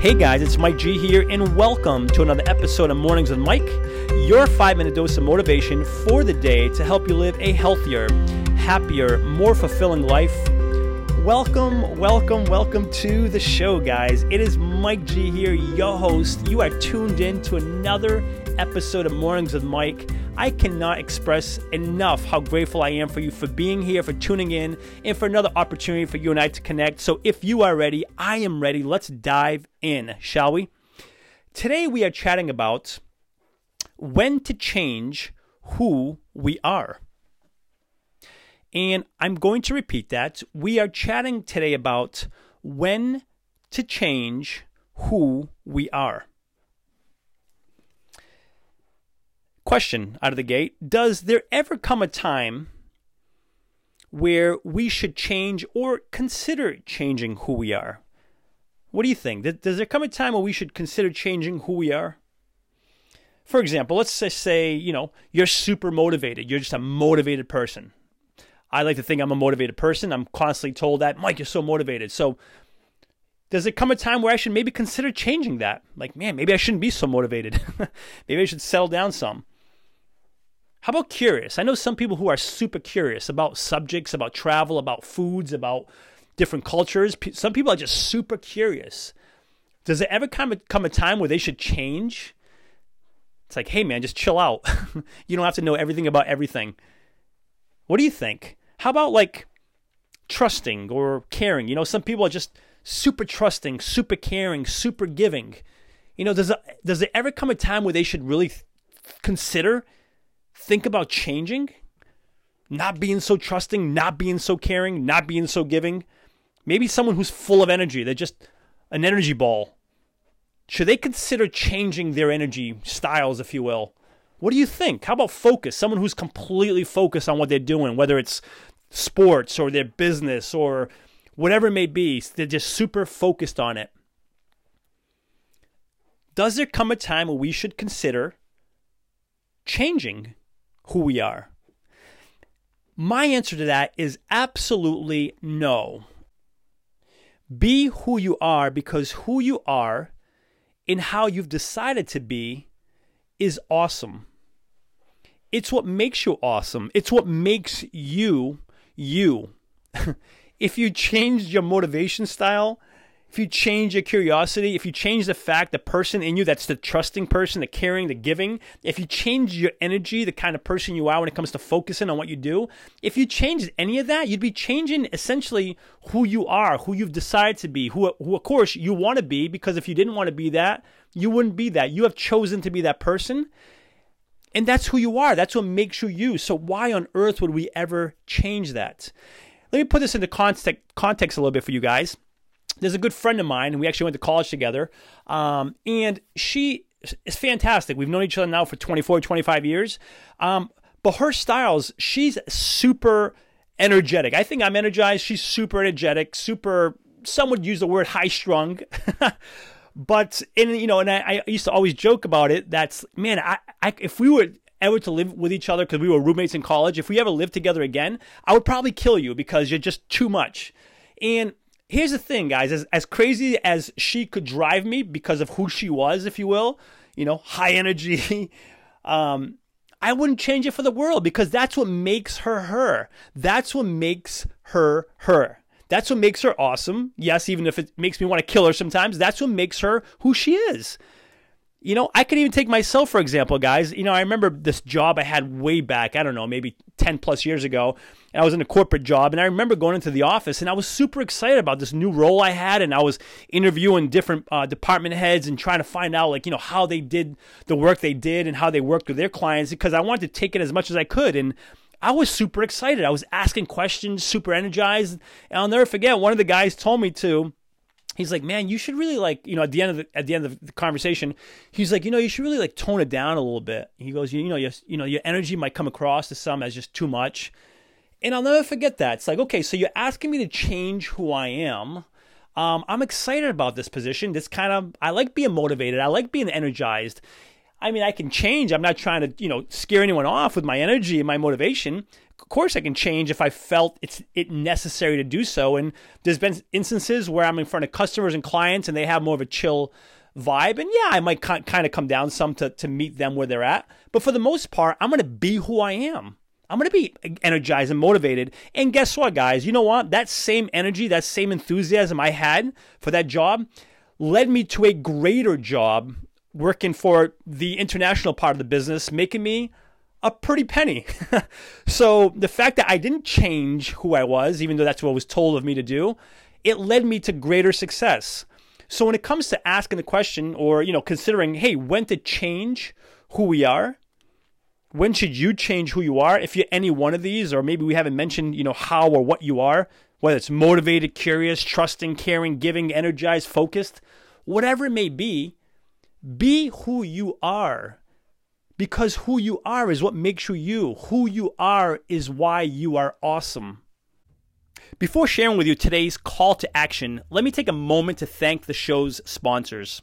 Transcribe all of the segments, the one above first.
Hey guys, it's Mike G here, and welcome to another episode of Mornings with Mike, your five minute dose of motivation for the day to help you live a healthier, happier, more fulfilling life. Welcome, welcome, welcome to the show, guys. It is Mike G here, your host. You are tuned in to another episode of Mornings with Mike. I cannot express enough how grateful I am for you for being here, for tuning in, and for another opportunity for you and I to connect. So if you are ready, I am ready. Let's dive in, shall we? Today we are chatting about when to change who we are. And I'm going to repeat that. We are chatting today about when to change who we are. Question out of the gate Does there ever come a time where we should change or consider changing who we are? What do you think? Does there come a time where we should consider changing who we are? For example, let's say, you know, you're super motivated. You're just a motivated person. I like to think I'm a motivated person. I'm constantly told that, Mike, you're so motivated. So, does it come a time where I should maybe consider changing that? Like, man, maybe I shouldn't be so motivated. maybe I should settle down some. How about curious? I know some people who are super curious about subjects, about travel, about foods, about different cultures. Some people are just super curious. Does it ever come, come a time where they should change? It's like, hey man, just chill out. you don't have to know everything about everything. What do you think? How about like trusting or caring? You know, some people are just super trusting, super caring, super giving. You know, does does it ever come a time where they should really consider think about changing, not being so trusting, not being so caring, not being so giving. Maybe someone who's full of energy, they're just an energy ball. Should they consider changing their energy styles, if you will? What do you think? How about focus? Someone who's completely focused on what they're doing, whether it's sports or their business or whatever it may be, they're just super focused on it. Does there come a time where we should consider changing who we are? My answer to that is absolutely no. Be who you are because who you are and how you've decided to be is awesome. It's what makes you awesome. It's what makes you you. if you changed your motivation style, if you change your curiosity, if you change the fact, the person in you that's the trusting person, the caring, the giving, if you change your energy, the kind of person you are when it comes to focusing on what you do, if you change any of that, you'd be changing essentially who you are, who you've decided to be, who, who of course you want to be, because if you didn't want to be that, you wouldn't be that. You have chosen to be that person. And that's who you are. That's what makes you you. So why on earth would we ever change that? Let me put this into context, context a little bit for you guys there's a good friend of mine, and we actually went to college together. Um, and she is fantastic. We've known each other now for 24, 25 years. Um, but her styles, she's super energetic. I think I'm energized. She's super energetic, super, some would use the word high strung. but, in, you know, and I, I, used to always joke about it. That's, man, I, I if we were ever to live with each other because we were roommates in college, if we ever lived together again, I would probably kill you because you're just too much. And here's the thing, guys. As, as crazy as she could drive me because of who she was, if you will, you know, high energy, um, I wouldn't change it for the world because that's what makes her her. That's what makes her her. That's what makes her awesome. Yes, even if it makes me want to kill her sometimes, that's what makes her who she is. You know, I could even take myself for example, guys. You know, I remember this job I had way back, I don't know, maybe 10 plus years ago. And I was in a corporate job, and I remember going into the office, and I was super excited about this new role I had, and I was interviewing different uh, department heads and trying to find out, like, you know, how they did the work they did and how they worked with their clients because I wanted to take it as much as I could. And I was super excited. I was asking questions, super energized. And I'll never forget, one of the guys told me to he's like, man, you should really like, you know, at the end of the at the end of the conversation, he's like, you know, you should really like tone it down a little bit. He goes, you, you know, you, you know, your energy might come across to some as just too much, and I'll never forget that. It's like, okay, so you're asking me to change who I am. Um, I'm excited about this position. This kind of, I like being motivated. I like being energized. I mean, I can change. I'm not trying to, you know, scare anyone off with my energy and my motivation. Of course, I can change if I felt it's it necessary to do so. And there's been instances where I'm in front of customers and clients, and they have more of a chill vibe. And yeah, I might kind of come down some to to meet them where they're at. But for the most part, I'm going to be who I am. I'm going to be energized and motivated. And guess what, guys? You know what? That same energy, that same enthusiasm I had for that job led me to a greater job working for the international part of the business, making me a pretty penny. so the fact that I didn't change who I was, even though that's what was told of me to do, it led me to greater success. So when it comes to asking the question or, you know, considering, hey, when to change who we are, when should you change who you are? If you're any one of these, or maybe we haven't mentioned, you know, how or what you are, whether it's motivated, curious, trusting, caring, giving, energized, focused, whatever it may be, be who you are. Because who you are is what makes you you. Who you are is why you are awesome. Before sharing with you today's call to action, let me take a moment to thank the show's sponsors.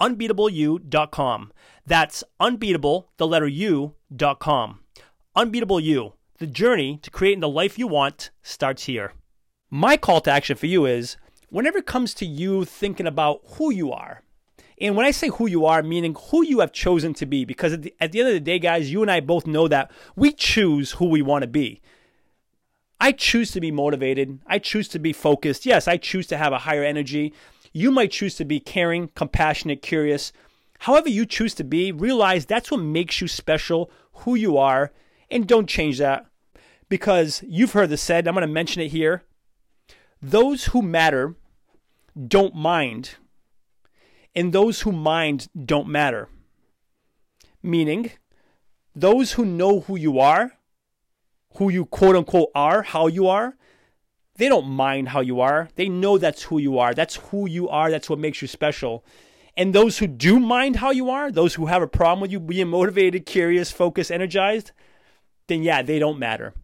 unbeatableu.com. That's unbeatable, the letter U.com. Unbeatable You, the journey to creating the life you want starts here. My call to action for you is whenever it comes to you thinking about who you are, and when I say who you are, meaning who you have chosen to be, because at the, at the end of the day, guys, you and I both know that we choose who we want to be. I choose to be motivated. I choose to be focused. Yes, I choose to have a higher energy. You might choose to be caring, compassionate, curious. However, you choose to be, realize that's what makes you special, who you are, and don't change that. Because you've heard this said, I'm going to mention it here. Those who matter don't mind, and those who mind don't matter. Meaning, those who know who you are, who you quote unquote are, how you are, they don't mind how you are. They know that's who you are. That's who you are. That's what makes you special. And those who do mind how you are, those who have a problem with you being motivated, curious, focused, energized, then yeah, they don't matter.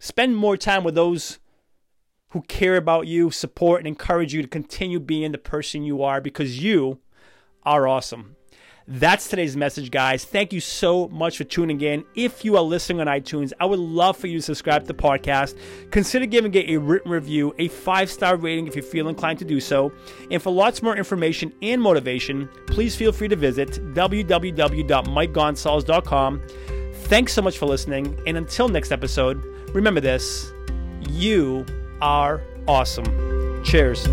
Spend more time with those who care about you, support, and encourage you to continue being the person you are because you are awesome. That's today's message, guys. Thank you so much for tuning in. If you are listening on iTunes, I would love for you to subscribe to the podcast. Consider giving it a written review, a five star rating if you feel inclined to do so. And for lots more information and motivation, please feel free to visit www.mikegonsalves.com. Thanks so much for listening. And until next episode, remember this you are awesome. Cheers.